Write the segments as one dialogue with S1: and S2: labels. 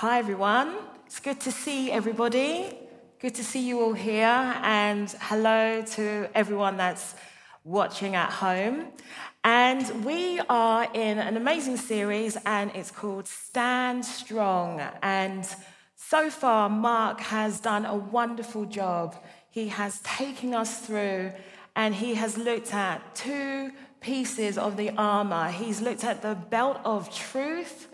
S1: Hi, everyone. It's good to see everybody. Good to see you all here, and hello to everyone that's watching at home. And we are in an amazing series, and it's called Stand Strong. And so far, Mark has done a wonderful job. He has taken us through, and he has looked at two pieces of the armor. He's looked at the belt of truth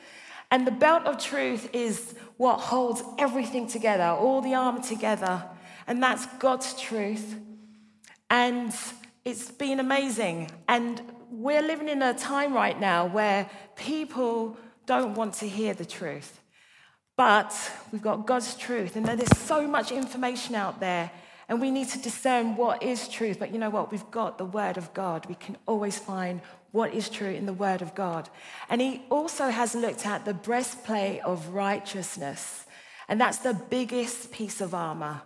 S1: and the belt of truth is what holds everything together, all the armor together. And that's God's truth. And it's been amazing. And we're living in a time right now where people don't want to hear the truth. But we've got God's truth, and there's so much information out there, and we need to discern what is truth. But you know what? We've got the Word of God. We can always find what is true in the Word of God. And he also has looked at the breastplate of righteousness. And that's the biggest piece of armor.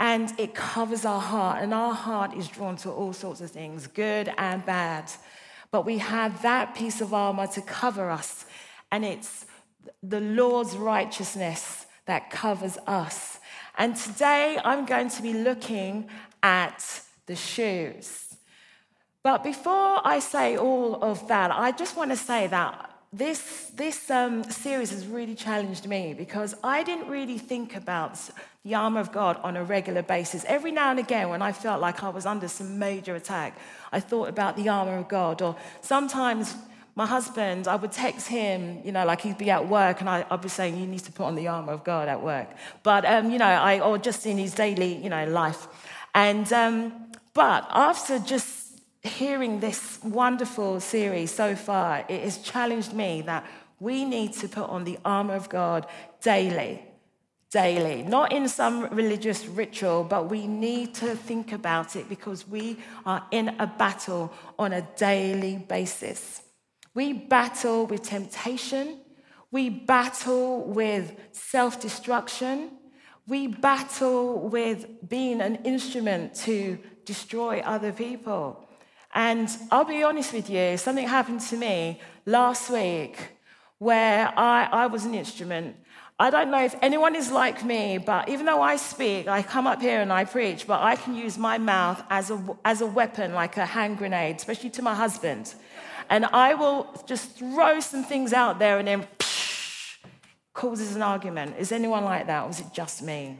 S1: And it covers our heart. And our heart is drawn to all sorts of things, good and bad. But we have that piece of armor to cover us. And it's the Lord's righteousness that covers us. And today I'm going to be looking at the shoes. But before I say all of that, I just want to say that this, this um, series has really challenged me because I didn't really think about the armor of God on a regular basis. Every now and again, when I felt like I was under some major attack, I thought about the armor of God. Or sometimes my husband, I would text him, you know, like he'd be at work and I, would be saying, you need to put on the armor of God at work. But, um, you know, I, or just in his daily, you know, life. And, um, but after just hearing this wonderful series so far, it has challenged me that we need to put on the armor of God daily. Daily, not in some religious ritual, but we need to think about it because we are in a battle on a daily basis. We battle with temptation, we battle with self destruction, we battle with being an instrument to destroy other people. And I'll be honest with you, something happened to me last week where I, I was an instrument. I don't know if anyone is like me, but even though I speak, I come up here and I preach, but I can use my mouth as a, as a weapon, like a hand grenade, especially to my husband. And I will just throw some things out there and then psh, causes an argument. Is anyone like that, or is it just me?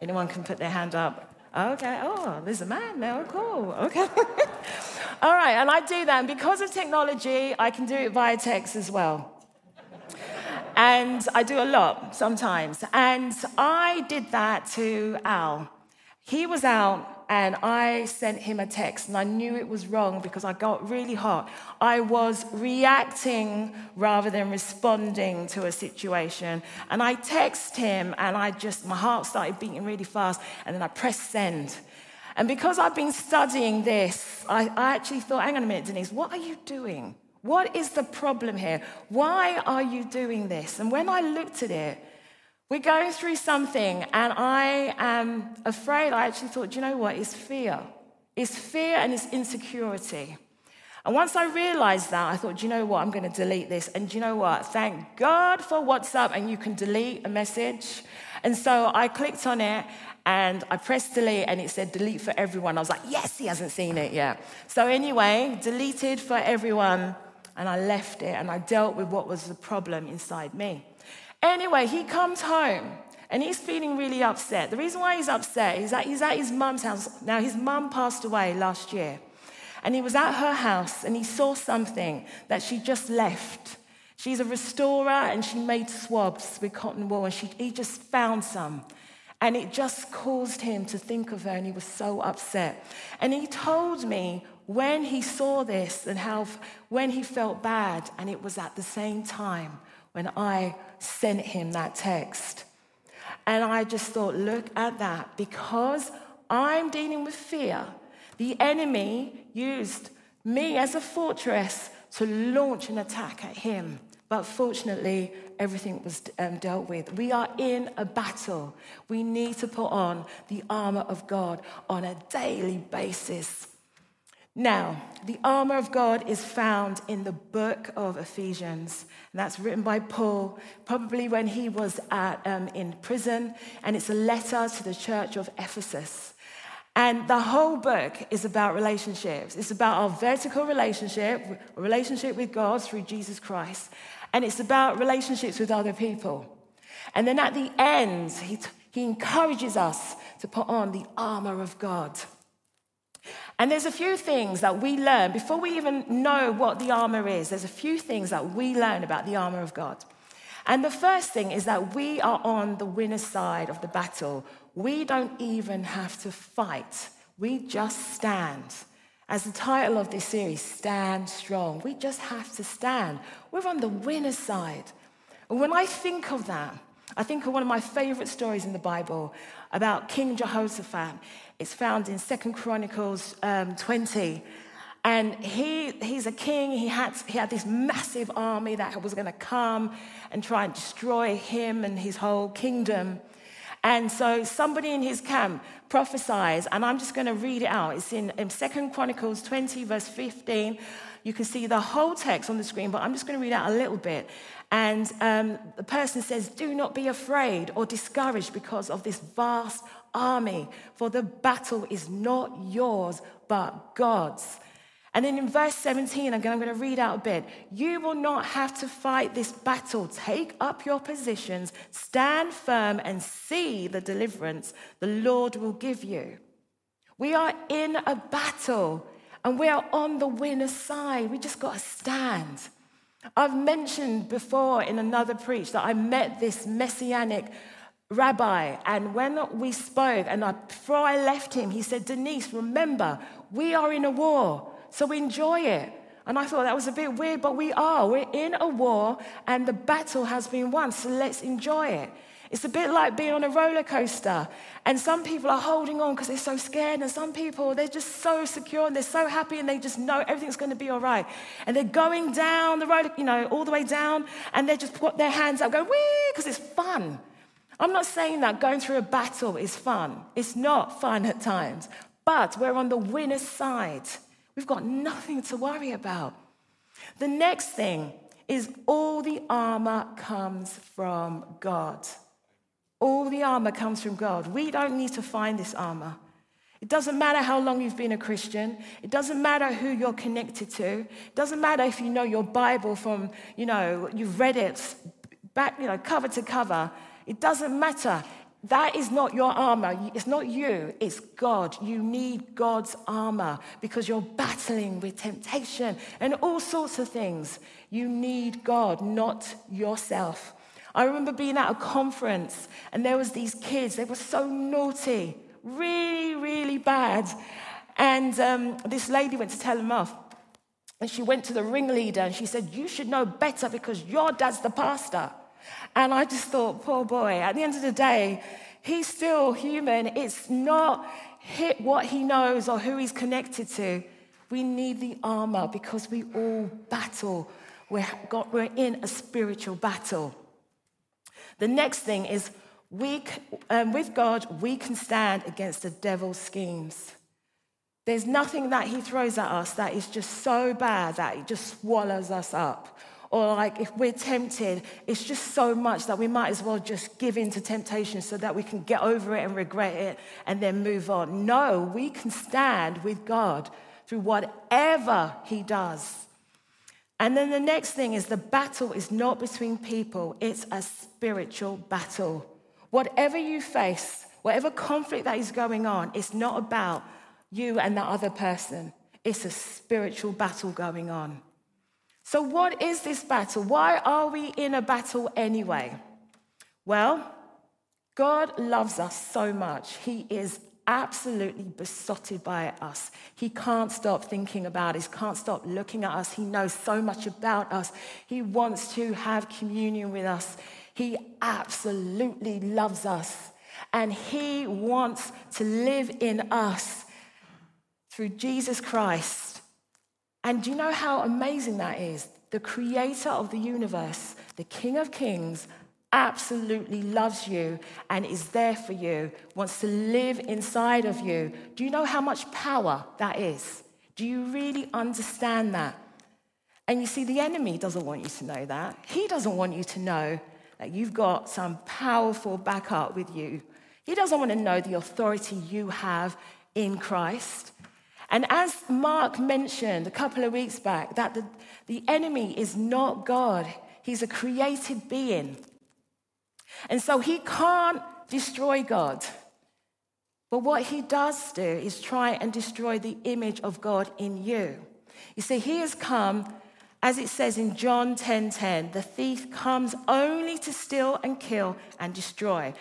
S1: Anyone can put their hand up. Okay, oh, there's a man. Oh, cool. Okay. All right, and I do that. And because of technology, I can do it via text as well. and I do a lot sometimes. And I did that to Al. He was out and I sent him a text and I knew it was wrong because I got really hot. I was reacting rather than responding to a situation. And I texted him and I just, my heart started beating really fast and then I pressed send. And because I've been studying this, I, I actually thought, hang on a minute, Denise, what are you doing? What is the problem here? Why are you doing this? And when I looked at it, we're going through something, and I am afraid. I actually thought, you know what? It's fear. It's fear and it's insecurity. And once I realized that, I thought, you know what? I'm going to delete this. And you know what? Thank God for WhatsApp, and you can delete a message. And so I clicked on it, and I pressed delete and it said delete for everyone. I was like, yes, he hasn't seen it yet. So, anyway, deleted for everyone. And I left it and I dealt with what was the problem inside me. Anyway, he comes home and he's feeling really upset. The reason why he's upset is that he's at his mum's house. Now, his mum passed away last year. And he was at her house and he saw something that she just left. She's a restorer and she made swabs with cotton wool and she, he just found some. And it just caused him to think of her, and he was so upset. And he told me when he saw this and how when he felt bad, and it was at the same time when I sent him that text. And I just thought, look at that. Because I'm dealing with fear, the enemy used me as a fortress to launch an attack at him. But fortunately, everything was um, dealt with. We are in a battle. We need to put on the armor of God on a daily basis. Now, the armor of God is found in the book of Ephesians. And that's written by Paul, probably when he was at, um, in prison. And it's a letter to the church of Ephesus. And the whole book is about relationships. It's about our vertical relationship, relationship with God through Jesus Christ. And it's about relationships with other people. And then at the end, he, t- he encourages us to put on the armor of God. And there's a few things that we learn before we even know what the armor is. There's a few things that we learn about the armor of God. And the first thing is that we are on the winner's side of the battle. We don't even have to fight, we just stand. As the title of this series, Stand Strong, we just have to stand. We're on the winner's side. And when I think of that, I think one of my favorite stories in the Bible about King Jehoshaphat. It's found in Second Chronicles um, 20. And he, he's a king. He had, he had this massive army that was going to come and try and destroy him and his whole kingdom. And so somebody in his camp prophesies, and I'm just going to read it out. It's in, in 2 Chronicles 20, verse 15. You can see the whole text on the screen, but I'm just going to read out a little bit. And um, the person says, Do not be afraid or discouraged because of this vast army, for the battle is not yours, but God's. And then in verse 17, again, I'm going to read out a bit. You will not have to fight this battle. Take up your positions, stand firm, and see the deliverance the Lord will give you. We are in a battle and we are on the winner's side. We just got to stand. I've mentioned before in another preach that I met this messianic rabbi, and when we spoke, and I, before I left him, he said, Denise, remember, we are in a war, so enjoy it. And I thought that was a bit weird, but we are. We're in a war, and the battle has been won, so let's enjoy it. It's a bit like being on a roller coaster. And some people are holding on because they're so scared. And some people, they're just so secure and they're so happy and they just know everything's going to be all right. And they're going down the road, you know, all the way down. And they just put their hands up, going, wee, because it's fun. I'm not saying that going through a battle is fun. It's not fun at times. But we're on the winner's side. We've got nothing to worry about. The next thing is all the armor comes from God. All the armor comes from God. We don't need to find this armor. It doesn't matter how long you've been a Christian. It doesn't matter who you're connected to. It doesn't matter if you know your Bible from, you know, you've read it back, you know, cover to cover. It doesn't matter. That is not your armor. It's not you, it's God. You need God's armor because you're battling with temptation and all sorts of things. You need God, not yourself. I remember being at a conference and there was these kids, they were so naughty, really, really bad. And um, this lady went to tell them off. And she went to the ringleader and she said, You should know better because your dad's the pastor. And I just thought, poor boy, at the end of the day, he's still human. It's not hit what he knows or who he's connected to. We need the armor because we all battle. We're, got, we're in a spiritual battle. The next thing is we, um, with God, we can stand against the devil's schemes. There's nothing that he throws at us that is just so bad that it just swallows us up. Or, like, if we're tempted, it's just so much that we might as well just give in to temptation so that we can get over it and regret it and then move on. No, we can stand with God through whatever he does. And then the next thing is the battle is not between people, it's a spiritual battle. Whatever you face, whatever conflict that is going on, it's not about you and the other person. It's a spiritual battle going on. So, what is this battle? Why are we in a battle anyway? Well, God loves us so much. He is absolutely besotted by us. He can't stop thinking about us, can't stop looking at us. He knows so much about us. He wants to have communion with us. He absolutely loves us. And He wants to live in us through Jesus Christ. And do you know how amazing that is? The creator of the universe, the King of Kings, absolutely loves you and is there for you, wants to live inside of you. Do you know how much power that is? Do you really understand that? And you see, the enemy doesn't want you to know that. He doesn't want you to know that you've got some powerful backup with you. He doesn't want to know the authority you have in Christ. And as Mark mentioned a couple of weeks back, that the, the enemy is not God, he's a created being. And so he can't destroy God. But what he does do is try and destroy the image of God in you. You see, he has come, as it says in John 10:10, 10, 10, the thief comes only to steal and kill and destroy.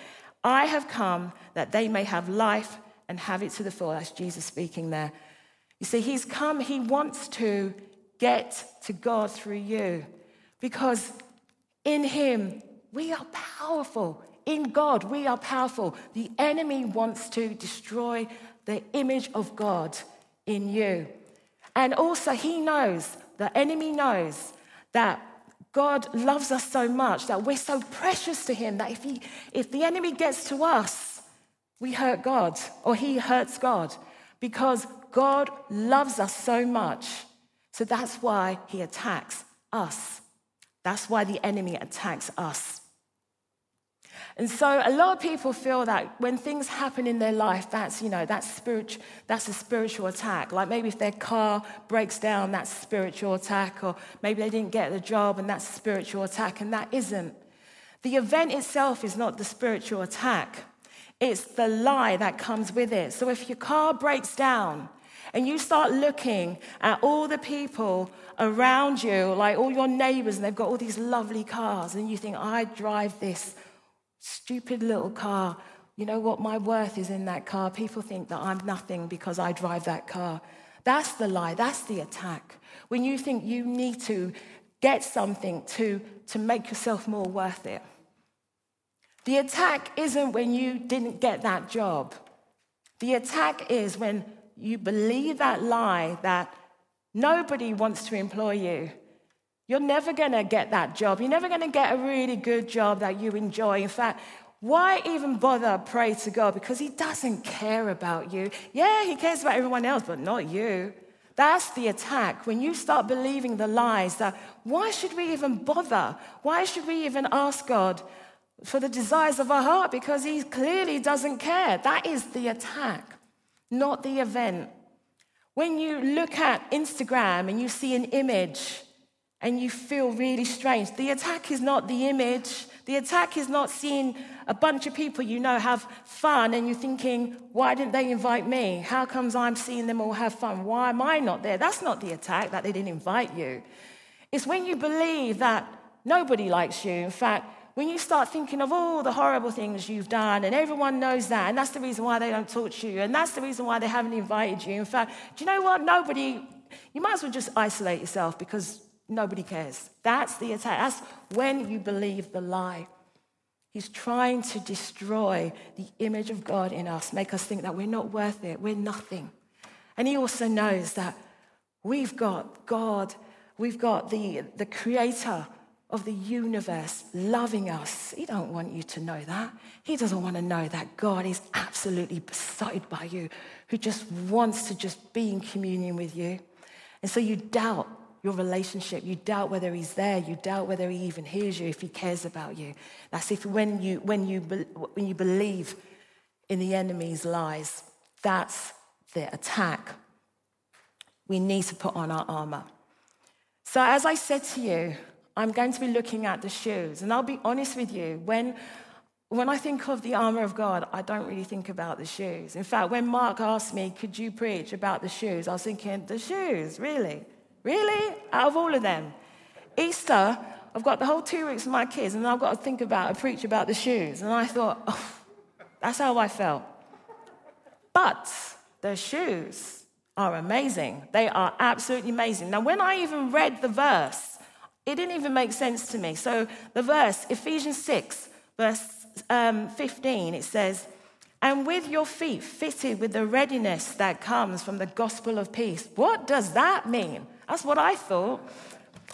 S1: I have come that they may have life and have it to the full. That's Jesus speaking there. You see, he's come, he wants to get to God through you because in him we are powerful. In God, we are powerful. The enemy wants to destroy the image of God in you. And also, he knows, the enemy knows that God loves us so much, that we're so precious to him, that if, he, if the enemy gets to us, we hurt God or he hurts God because God loves us so much. So that's why he attacks us. That's why the enemy attacks us. And so a lot of people feel that when things happen in their life, that's, you know, that's, that's a spiritual attack. Like maybe if their car breaks down, that's a spiritual attack. Or maybe they didn't get the job and that's a spiritual attack. And that isn't. The event itself is not the spiritual attack. It's the lie that comes with it. So if your car breaks down and you start looking at all the people around you, like all your neighbors, and they've got all these lovely cars, and you think, I drive this stupid little car. You know what my worth is in that car? People think that I'm nothing because I drive that car. That's the lie, that's the attack. When you think you need to get something to, to make yourself more worth it. The attack isn't when you didn't get that job. The attack is when you believe that lie that nobody wants to employ you. You're never going to get that job. You're never going to get a really good job that you enjoy. In fact, why even bother pray to God? Because He doesn't care about you. Yeah, He cares about everyone else, but not you. That's the attack. When you start believing the lies that why should we even bother? Why should we even ask God for the desires of our heart? Because He clearly doesn't care. That is the attack, not the event. When you look at Instagram and you see an image, and you feel really strange. The attack is not the image. The attack is not seeing a bunch of people you know have fun and you're thinking, why didn't they invite me? How comes I'm seeing them all have fun? Why am I not there? That's not the attack that they didn't invite you. It's when you believe that nobody likes you. In fact, when you start thinking of all the horrible things you've done, and everyone knows that, and that's the reason why they don't talk to you, and that's the reason why they haven't invited you. In fact, do you know what? Nobody, you might as well just isolate yourself because Nobody cares. That's the attack. That's when you believe the lie. He's trying to destroy the image of God in us, make us think that we're not worth it, we're nothing. And he also knows that we've got God, we've got the, the creator of the universe loving us. He don't want you to know that. He doesn't want to know that God is absolutely beside by you, who just wants to just be in communion with you. And so you doubt your relationship. You doubt whether he's there. You doubt whether he even hears you, if he cares about you. That's if when you, when you, when you believe in the enemy's lies, that's the attack. We need to put on our armor. So, as I said to you, I'm going to be looking at the shoes. And I'll be honest with you, when, when I think of the armor of God, I don't really think about the shoes. In fact, when Mark asked me, Could you preach about the shoes? I was thinking, The shoes, really? Really? Out of all of them? Easter, I've got the whole two weeks with my kids, and I've got to think about, and preach about the shoes. And I thought, oh, that's how I felt. But the shoes are amazing. They are absolutely amazing. Now, when I even read the verse, it didn't even make sense to me. So, the verse, Ephesians 6, verse um, 15, it says, and with your feet fitted with the readiness that comes from the gospel of peace. What does that mean? That's what I thought.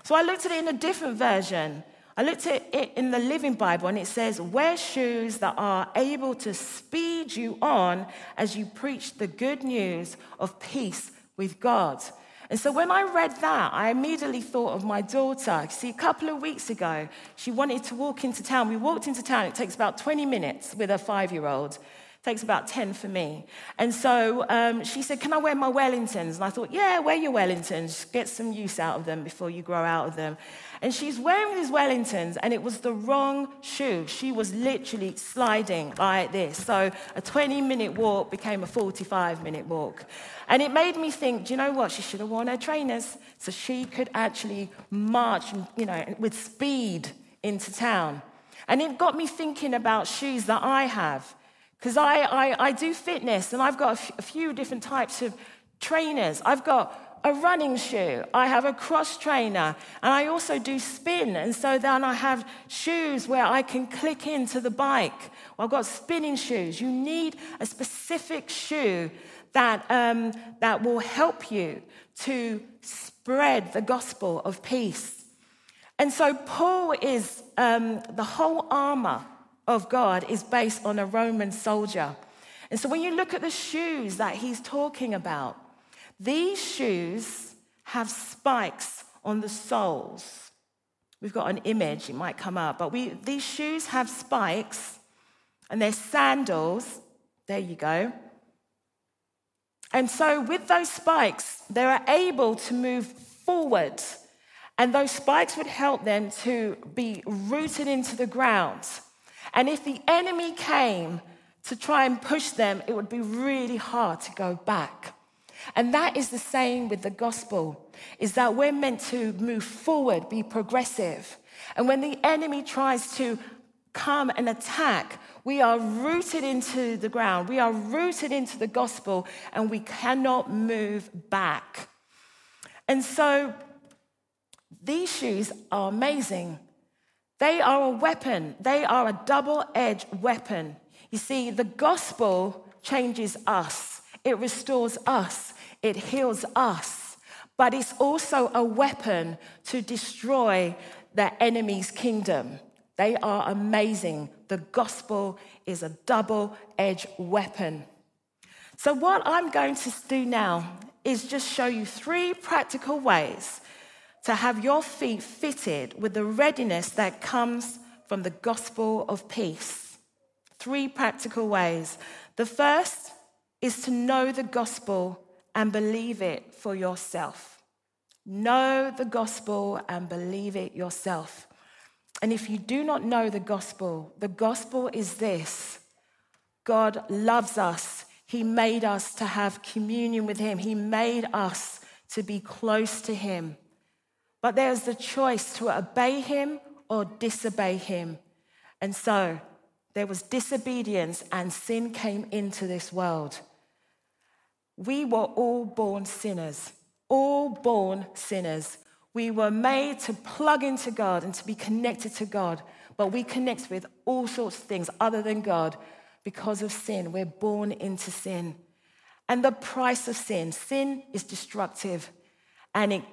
S1: So I looked at it in a different version. I looked at it in the Living Bible, and it says, Wear shoes that are able to speed you on as you preach the good news of peace with God. And so when I read that, I immediately thought of my daughter. See, a couple of weeks ago, she wanted to walk into town. We walked into town, it takes about 20 minutes with a five year old takes about 10 for me. And so um, she said, Can I wear my Wellingtons? And I thought, Yeah, wear your Wellingtons. Get some use out of them before you grow out of them. And she's wearing these Wellingtons, and it was the wrong shoe. She was literally sliding like this. So a 20 minute walk became a 45 minute walk. And it made me think, do you know what? She should have worn her trainers so she could actually march, you know, with speed into town. And it got me thinking about shoes that I have. Because I, I, I, do fitness and I've got a, f- a few different types of trainers. I've got a running shoe, I have a cross trainer, and I also do spin. And so then I have shoes where I can click into the bike. Well, I've got spinning shoes. You need a specific shoe that, um, that will help you to spread the gospel of peace. And so Paul is um, the whole armor of God is based on a Roman soldier. And so when you look at the shoes that he's talking about, these shoes have spikes on the soles. We've got an image, it might come up, but we, these shoes have spikes and they're sandals. There you go. And so, with those spikes, they're able to move forward. And those spikes would help them to be rooted into the ground. And if the enemy came to try and push them, it would be really hard to go back. And that is the same with the gospel, is that we're meant to move forward, be progressive. And when the enemy tries to come and attack, we are rooted into the ground. We are rooted into the gospel, and we cannot move back. And so these shoes are amazing they are a weapon, they are a double edged weapon. You see, the gospel changes us, it restores us, it heals us, but it's also a weapon to destroy the enemy's kingdom. They are amazing. The gospel is a double edged weapon. So, what I'm going to do now is just show you three practical ways to have your feet fitted with the readiness that comes from the gospel of peace. Three practical ways. The first is to know the gospel and believe it for yourself. Know the gospel and believe it yourself. And if you do not know the gospel, the gospel is this God loves us. He made us to have communion with Him, He made us to be close to Him. But there's the choice to obey him or disobey him. And so there was disobedience and sin came into this world. We were all born sinners, all born sinners. We were made to plug into God and to be connected to God, but we connect with all sorts of things other than God because of sin. We're born into sin. And the price of sin sin is destructive and it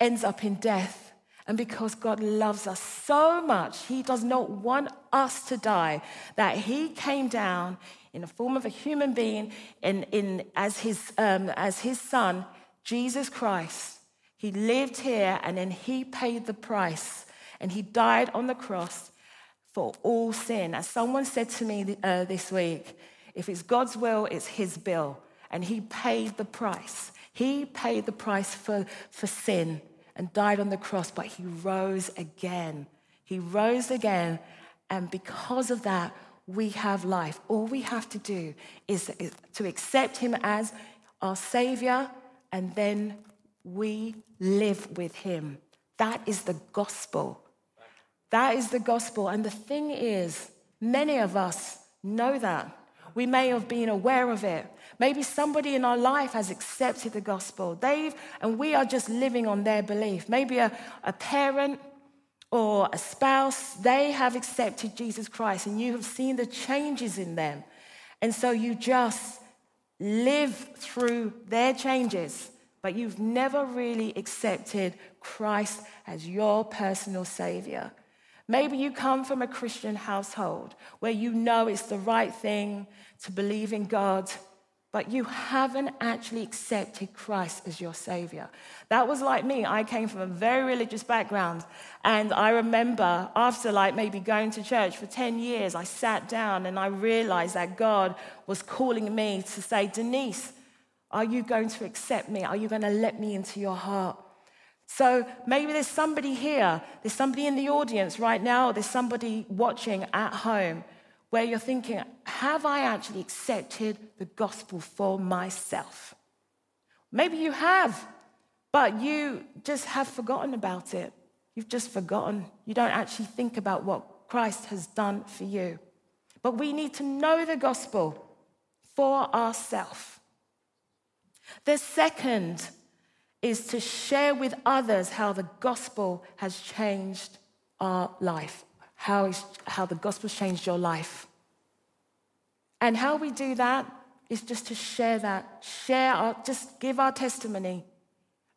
S1: ends up in death. And because God loves us so much, He does not want us to die, that He came down in the form of a human being in, in, as, his, um, as His Son, Jesus Christ. He lived here and then He paid the price and He died on the cross for all sin. As someone said to me uh, this week, if it's God's will, it's His bill. And He paid the price. He paid the price for, for sin and died on the cross, but he rose again. He rose again, and because of that, we have life. All we have to do is, to accept him as our Savior, and then we live with him. That is the gospel. That is the gospel. And the thing is, many of us know that. We may have been aware of it. Maybe somebody in our life has accepted the gospel. They've, and we are just living on their belief. Maybe a, a parent or a spouse, they have accepted Jesus Christ and you have seen the changes in them. And so you just live through their changes, but you've never really accepted Christ as your personal Savior. Maybe you come from a Christian household where you know it's the right thing to believe in God but you haven't actually accepted Christ as your Savior. That was like me. I came from a very religious background. And I remember after, like, maybe going to church for 10 years, I sat down and I realized that God was calling me to say, Denise, are you going to accept me? Are you going to let me into your heart? So maybe there's somebody here, there's somebody in the audience right now, there's somebody watching at home where you're thinking, have I actually accepted the gospel for myself? Maybe you have, but you just have forgotten about it. You've just forgotten. You don't actually think about what Christ has done for you. But we need to know the gospel for ourselves. The second is to share with others how the gospel has changed our life, how, how the gospel's changed your life. And how we do that is just to share that, share our, just give our testimony.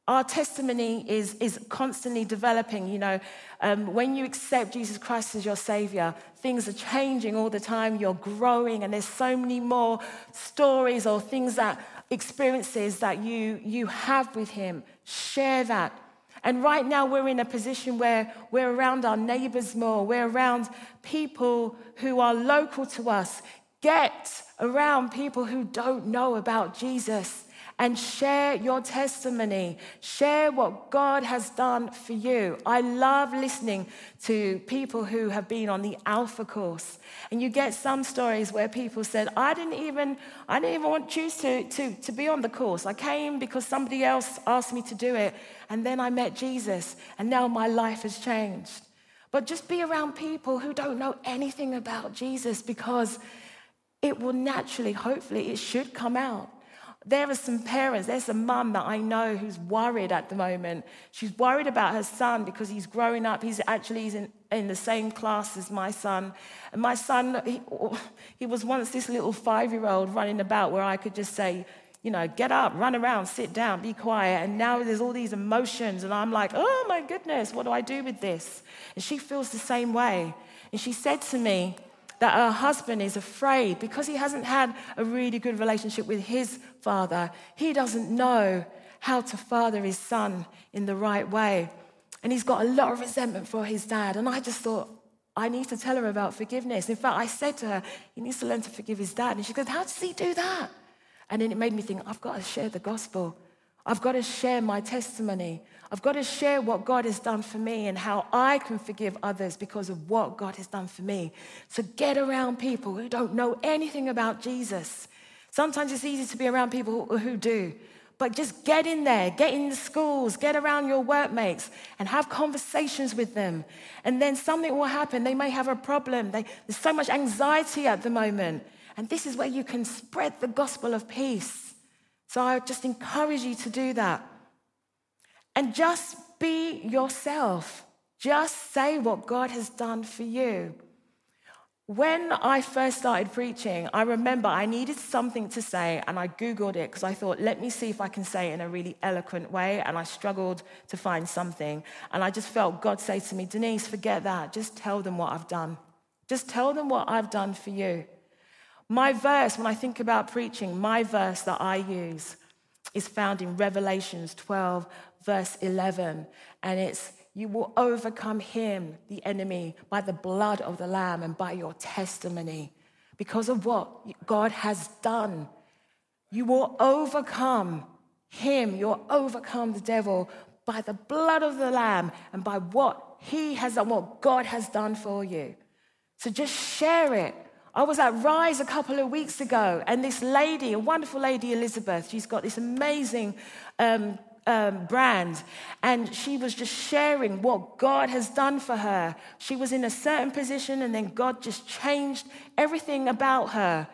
S1: Our testimony is, is constantly developing. You know, um, when you accept Jesus Christ as your Savior, things are changing all the time. You're growing, and there's so many more stories or things that experiences that you, you have with Him. Share that. And right now, we're in a position where we're around our neighbors more. We're around people who are local to us. Get around people who don't know about Jesus and share your testimony. Share what God has done for you. I love listening to people who have been on the Alpha course. And you get some stories where people said, I didn't even, I didn't even want choose to, to, to be on the course. I came because somebody else asked me to do it. And then I met Jesus, and now my life has changed. But just be around people who don't know anything about Jesus because it will naturally, hopefully, it should come out. There are some parents, there's a mum that I know who's worried at the moment. She's worried about her son because he's growing up. He's actually he's in, in the same class as my son. And my son, he, he was once this little five year old running about where I could just say, you know, get up, run around, sit down, be quiet. And now there's all these emotions. And I'm like, oh my goodness, what do I do with this? And she feels the same way. And she said to me, that her husband is afraid because he hasn't had a really good relationship with his father. He doesn't know how to father his son in the right way. And he's got a lot of resentment for his dad. And I just thought, I need to tell her about forgiveness. In fact, I said to her, he needs to learn to forgive his dad. And she goes, How does he do that? And then it made me think, I've got to share the gospel. I've got to share my testimony. I've got to share what God has done for me and how I can forgive others because of what God has done for me. So get around people who don't know anything about Jesus. Sometimes it's easy to be around people who do, but just get in there, get in the schools, get around your workmates and have conversations with them. And then something will happen. They may have a problem. They, there's so much anxiety at the moment. And this is where you can spread the gospel of peace. So I just encourage you to do that. And just be yourself. Just say what God has done for you. When I first started preaching, I remember I needed something to say, and I Googled it because I thought, let me see if I can say it in a really eloquent way. And I struggled to find something. And I just felt God say to me, Denise, forget that. Just tell them what I've done. Just tell them what I've done for you. My verse, when I think about preaching, my verse that I use is found in Revelations 12, verse 11. And it's, You will overcome him, the enemy, by the blood of the Lamb and by your testimony. Because of what God has done. You will overcome him, you'll overcome the devil by the blood of the Lamb and by what he has done, what God has done for you. So just share it I was at Rise a couple of weeks ago, and this lady, a wonderful lady, Elizabeth, she's got this amazing um, um, brand, and she was just sharing what God has done for her. She was in a certain position, and then God just changed everything about her.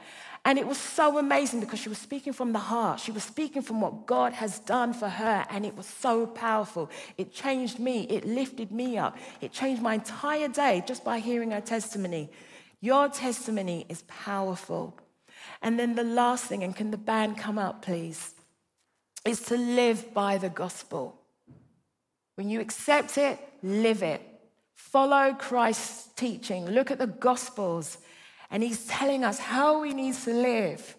S1: And it was so amazing because she was speaking from the heart. She was speaking from what God has done for her, and it was so powerful. It changed me, it lifted me up, it changed my entire day just by hearing her testimony. Your testimony is powerful. And then the last thing, and can the band come up, please, is to live by the gospel. When you accept it, live it. Follow Christ's teaching. Look at the gospels, and he's telling us how we need to live.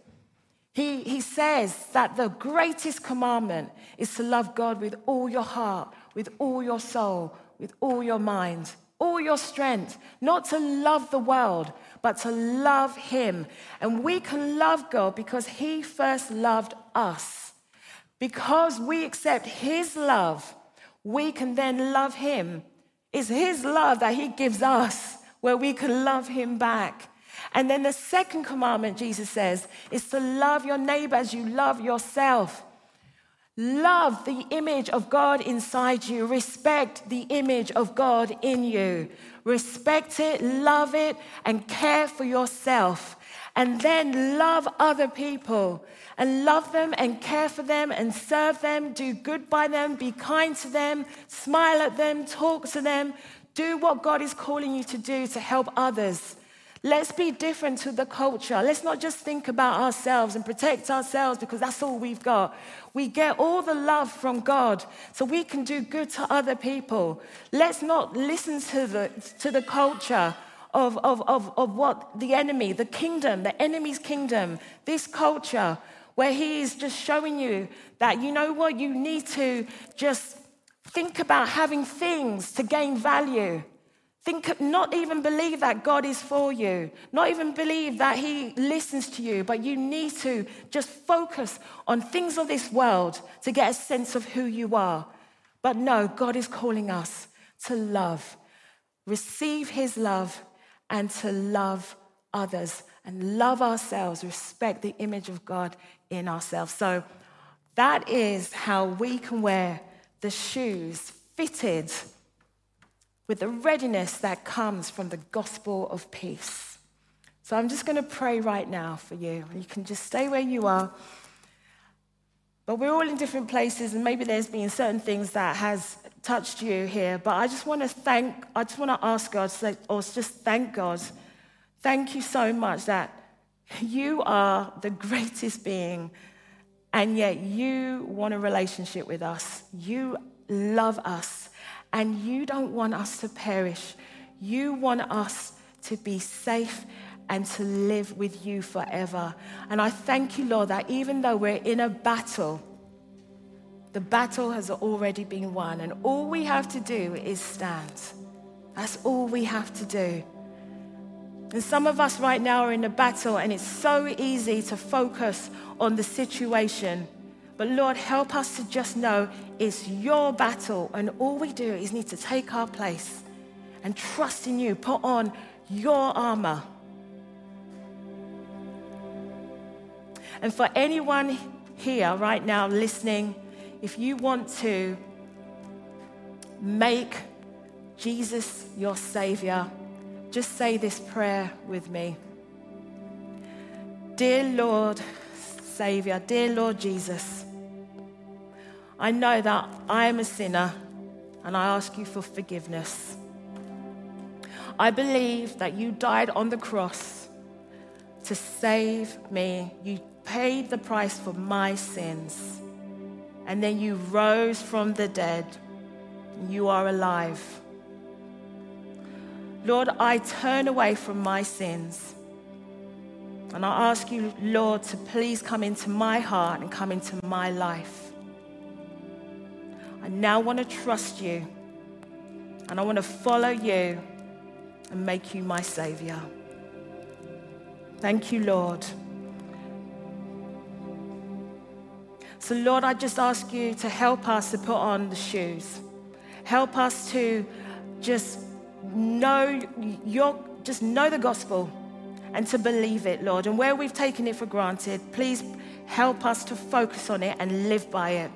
S1: He, he says that the greatest commandment is to love God with all your heart, with all your soul, with all your mind, all your strength, not to love the world, but to love Him. And we can love God because He first loved us. Because we accept His love, we can then love Him. It's His love that He gives us where we can love Him back. And then the second commandment, Jesus says, is to love your neighbor as you love yourself. Love the image of God inside you. Respect the image of God in you. Respect it, love it, and care for yourself. And then love other people and love them and care for them and serve them, do good by them, be kind to them, smile at them, talk to them. Do what God is calling you to do to help others. Let's be different to the culture. Let's not just think about ourselves and protect ourselves because that's all we've got. We get all the love from God so we can do good to other people. Let's not listen to the, to the culture of, of, of, of what the enemy, the kingdom, the enemy's kingdom, this culture, where he is just showing you that, you know what, you need to just think about having things to gain value. Think, not even believe that God is for you, not even believe that He listens to you, but you need to just focus on things of this world to get a sense of who you are. But no, God is calling us to love, receive His love, and to love others and love ourselves, respect the image of God in ourselves. So that is how we can wear the shoes fitted with the readiness that comes from the gospel of peace. So I'm just going to pray right now for you. You can just stay where you are. But we're all in different places, and maybe there's been certain things that has touched you here. But I just want to thank, I just want to ask God, or oh, just thank God. Thank you so much that you are the greatest being, and yet you want a relationship with us. You love us. And you don't want us to perish. You want us to be safe and to live with you forever. And I thank you, Lord, that even though we're in a battle, the battle has already been won. And all we have to do is stand. That's all we have to do. And some of us right now are in a battle, and it's so easy to focus on the situation but Lord, help us to just know it's your battle, and all we do is need to take our place and trust in you. Put on your armor. And for anyone here right now listening, if you want to make Jesus your Savior, just say this prayer with me. Dear Lord, Savior, dear Lord Jesus, I know that I am a sinner and I ask you for forgiveness. I believe that you died on the cross to save me. You paid the price for my sins. And then you rose from the dead. You are alive. Lord, I turn away from my sins. And I ask you, Lord, to please come into my heart and come into my life. I now want to trust you and I want to follow you and make you my Savior. Thank you, Lord. So, Lord, I just ask you to help us to put on the shoes. Help us to just know your, just know the gospel and to believe it, Lord. And where we've taken it for granted, please help us to focus on it and live by it.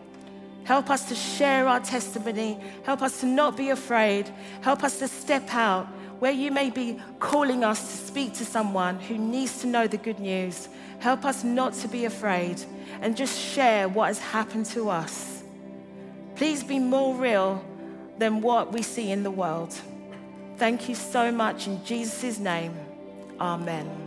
S1: Help us to share our testimony. Help us to not be afraid. Help us to step out where you may be calling us to speak to someone who needs to know the good news. Help us not to be afraid and just share what has happened to us. Please be more real than what we see in the world. Thank you so much in Jesus' name. Amen.